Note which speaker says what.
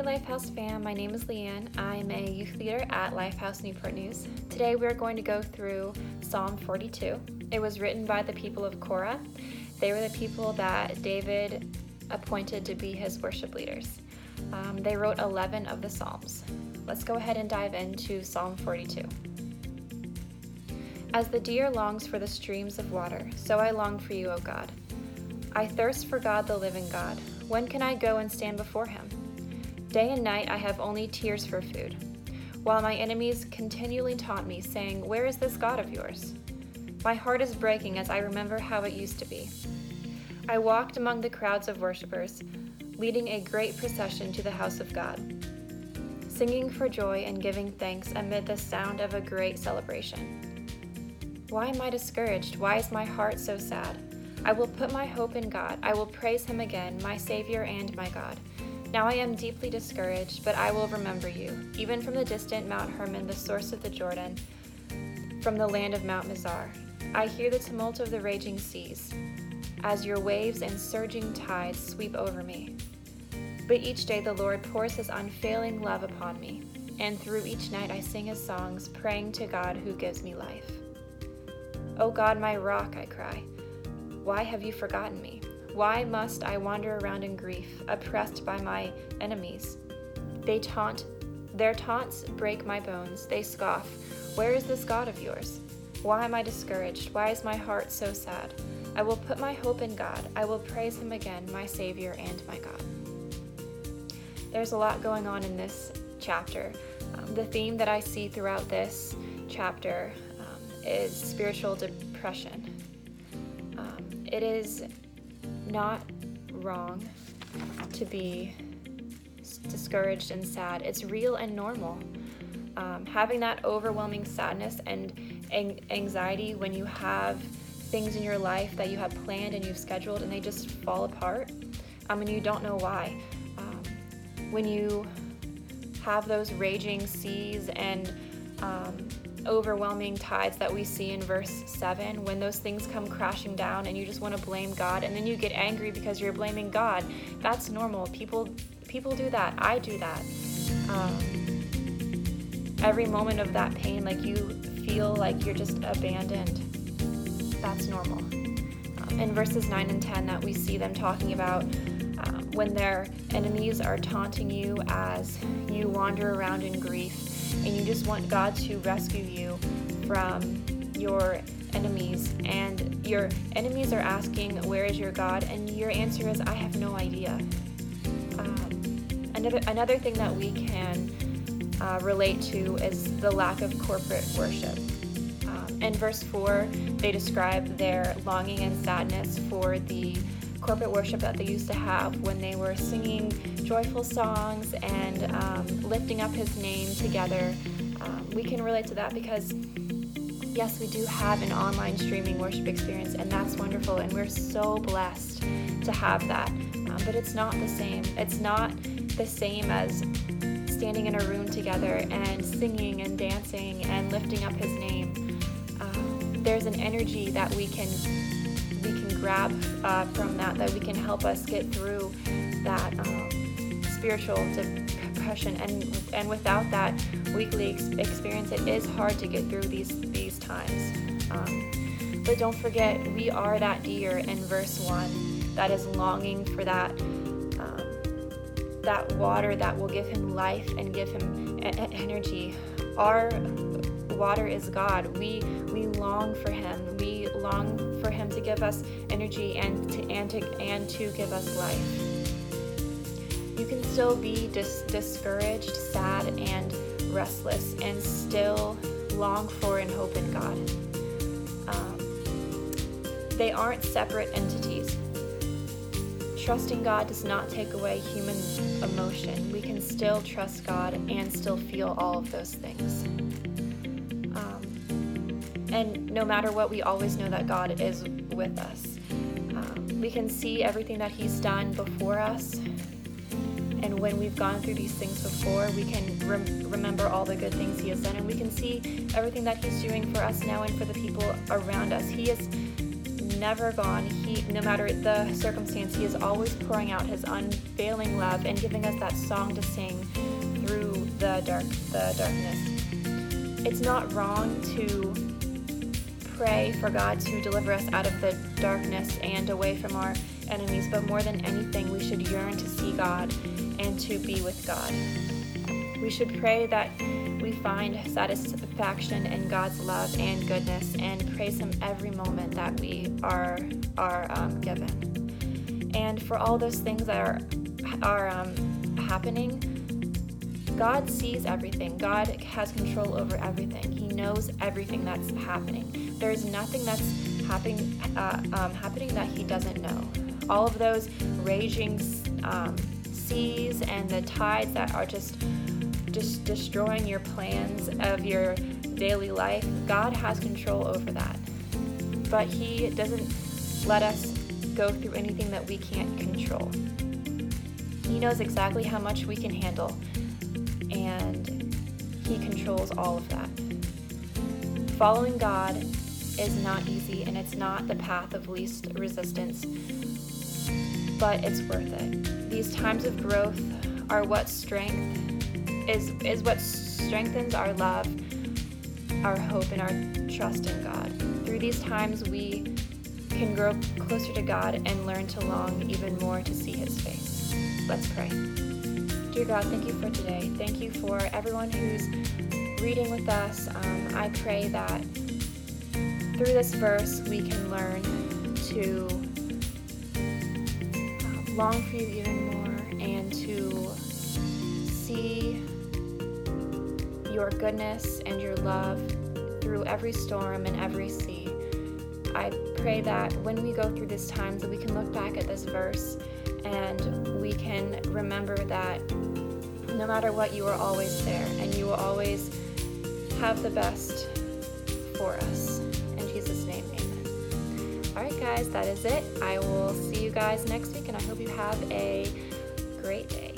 Speaker 1: Hey Lifehouse fam, my name is Leanne. I'm a youth leader at Lifehouse Newport News. Today we're going to go through Psalm 42. It was written by the people of Korah. They were the people that David appointed to be his worship leaders. Um, they wrote 11 of the Psalms. Let's go ahead and dive into Psalm 42. As the deer longs for the streams of water, so I long for you, O God. I thirst for God, the living God. When can I go and stand before him? Day and night I have only tears for food, while my enemies continually taunt me, saying, Where is this God of yours? My heart is breaking as I remember how it used to be. I walked among the crowds of worshippers, leading a great procession to the house of God, singing for joy and giving thanks amid the sound of a great celebration. Why am I discouraged? Why is my heart so sad? I will put my hope in God. I will praise him again, my Savior and my God. Now I am deeply discouraged, but I will remember you, even from the distant Mount Hermon, the source of the Jordan, from the land of Mount Mizar. I hear the tumult of the raging seas, as your waves and surging tides sweep over me. But each day the Lord pours his unfailing love upon me, and through each night I sing his songs, praying to God who gives me life. O God, my rock, I cry, why have you forgotten me? Why must I wander around in grief, oppressed by my enemies? They taunt, their taunts break my bones. They scoff, Where is this God of yours? Why am I discouraged? Why is my heart so sad? I will put my hope in God. I will praise him again, my Savior and my God. There's a lot going on in this chapter. Um, the theme that I see throughout this chapter um, is spiritual depression. Um, it is not wrong to be discouraged and sad. It's real and normal. Um, having that overwhelming sadness and anxiety when you have things in your life that you have planned and you've scheduled and they just fall apart um, and you don't know why. Um, when you have those raging seas and um, overwhelming tides that we see in verse 7 when those things come crashing down and you just want to blame God and then you get angry because you're blaming God. That's normal. People people do that. I do that. Um, every moment of that pain, like you feel like you're just abandoned. That's normal. Um, in verses 9 and 10, that we see them talking about um, when their enemies are taunting you as you wander around in grief and you just want God to rescue you from your enemies. And your enemies are asking where is your god? And your answer is i have no idea. Um, another another thing that we can uh, relate to is the lack of corporate worship. Um, in verse 4 they describe their longing and sadness for the corporate worship that they used to have when they were singing joyful songs and um, lifting up his name together. Um, we can relate to that because, yes, we do have an online streaming worship experience, and that's wonderful, and we're so blessed to have that. Um, but it's not the same. It's not the same as standing in a room together and singing and dancing and lifting up his name. Um, there's an energy that we can we can grab uh, from that that we can help us get through that um, spiritual depression. And and without that weekly ex- experience it is hard to get through these these times. Um, but don't forget we are that deer in verse 1 that is longing for that um, that water that will give him life and give him a- energy. Our water is God. We we long for Him. We long for Him to give us energy and to and to and to give us life. You can still be dis- discouraged, sad, and restless, and still long for and hope in God. Um, they aren't separate entities. Trusting God does not take away human emotion. We can still trust God and still feel all of those things. And no matter what, we always know that God is with us. Um, we can see everything that He's done before us. And when we've gone through these things before, we can rem- remember all the good things He has done. And we can see everything that He's doing for us now and for the people around us. He is never gone. He, no matter the circumstance, He is always pouring out His unfailing love and giving us that song to sing through the dark, the darkness. It's not wrong to pray for God to deliver us out of the darkness and away from our enemies, but more than anything, we should yearn to see God and to be with God. We should pray that we find satisfaction in God's love and goodness and praise Him every moment that we are, are um, given. And for all those things that are, are um, happening, God sees everything. God has control over everything. He knows everything that's happening. There is nothing that's happening uh, um, happening that He doesn't know. All of those raging um, seas and the tides that are just just destroying your plans of your daily life, God has control over that. But He doesn't let us go through anything that we can't control. He knows exactly how much we can handle, and He controls all of that. Following God is not easy, and it's not the path of least resistance, but it's worth it. These times of growth are what strength is is what strengthens our love, our hope, and our trust in God. Through these times, we can grow closer to God and learn to long even more to see His face. Let's pray. Dear God, thank you for today. Thank you for everyone who's reading with us. Um, I pray that through this verse we can learn to long for you even more and to see your goodness and your love through every storm and every sea. I pray that when we go through these times that we can look back at this verse and we can remember that no matter what you are always there and you will always have the best for us. In Jesus' name, amen. All right, guys, that is it. I will see you guys next week and I hope you have a great day.